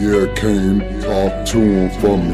Yeah, came talk to him for me.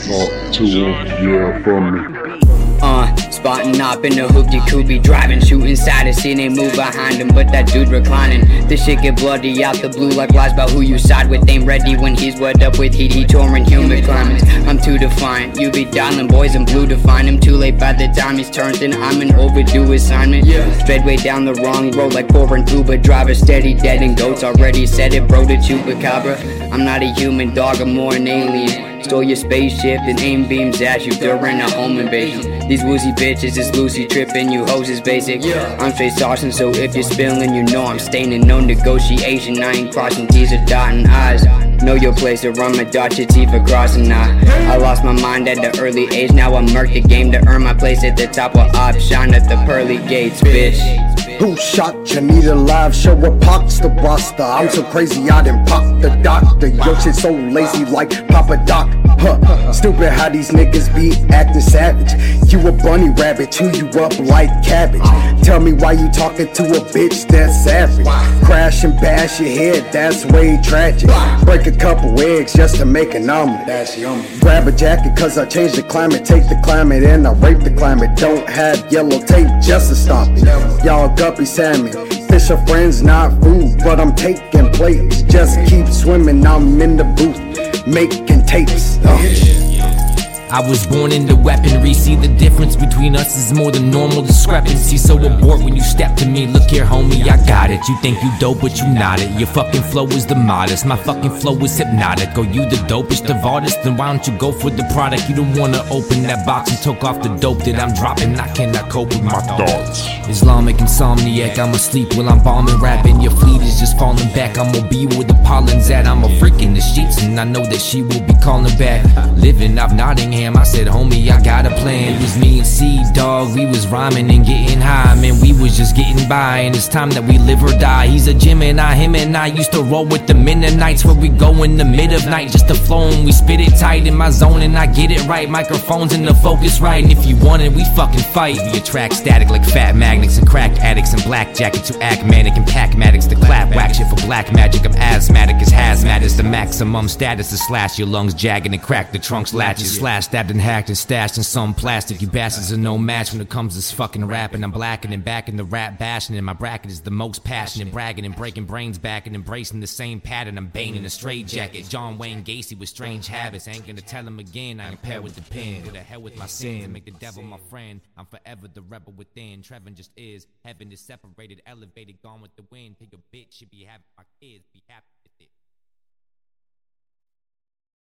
Talk to him, yeah, for me. Uh, spotting up in the hoopty coopy, driving, shooting side to see they move behind him, but that dude reclining. This shit get bloody out the blue like lies about who you side with. Ain't ready when he's wet up with heat, he touring humid climates. Too defiant, you be dialing boys in blue to find him. Too late by the time he's turned, then I'm an overdue assignment. Straight way down the wrong road like foreign Uber driver, steady dead and goats already said it, bro, the chupacabra. I'm not a human dog, I'm more an alien. Stole your spaceship, and aim beams at you during a home invasion. These woozy bitches is loosey tripping, you hoes is basic. I'm straight saucing, so if you're spilling, you know I'm staining. No negotiation, I ain't crossing T's or dotting I's. Know your place to run my dot your teeth for crossing now. I lost my mind at the early age, now I murk the game to earn my place at the top of. Shine at the pearly gates, bitch. Who shot you? Need a live show with Pox the roster. I'm so crazy I didn't pop the doctor. Yo shit so lazy like Papa Doc. Huh. Stupid how these niggas be acting savage. You a bunny rabbit, chew you up like cabbage. Tell me why you talking to a bitch that's savage. Crash and bash your head, that's way tragic. Break a couple eggs just to make an omelet. That's yummy. Grab a jacket cause I changed the climate. Take the climate and I rape the climate. Don't have yellow tape just to stop it. Y'all guppy salmon. Fish are friends, not food, but I'm taking plates. Just keep swimming, I'm in the booth, making tapes. Uh. I was born into weaponry. See the difference between us is more than normal discrepancy. So abort when you step to me. Look here, homie, I got it. You think you dope, but you not it. Your fucking flow is the modest. My fucking flow is hypnotic. Oh, you the dopest of artists? Then why don't you go for the product? You don't wanna open that box and took off the dope that I'm dropping. I cannot cope with my thoughts. Islamic insomniac. I'm asleep while I'm bombing, rapping. Your fleet is just falling back. I'm gonna be where the pollen's at. I'm a freak in the sheets, and I know that she will be calling back. Living off Nottingham. I said, homie, I got a plan. It was me and C, dog. We was rhyming and getting high, man. We was just getting by, and it's time that we live or die. He's a Gemini, him and I used to roll with the Mennonites where we go in the mid of night just to flow and we spit it tight in my zone and I get it right. Microphones in the focus right, and if you want it, we fucking fight. We attract static like fat magnets and crack addicts and black jackets who act manic and pack matics to clap whack shit for black magic. I'm asthmatic as hazmat is the maximum status to slash your lungs jagging and crack the trunks latches slash stabbed and hacked and stashed in some plastic. You bastards are no match when it comes to this fucking rapping. I'm blacking and backing the rap bashing, and my bracket is the most passionate, bragging and breaking brains back and embracing the same pattern. I'm baning a straight jacket. John Wayne Gacy with strange habits. Ain't gonna tell him again. I compare with the pen. To hell with my sin. Make the devil my friend. I'm forever the rebel within. Trevin just is. Heaven is separated, elevated, gone with the wind. Take a bitch, should be having my kids. Be happy.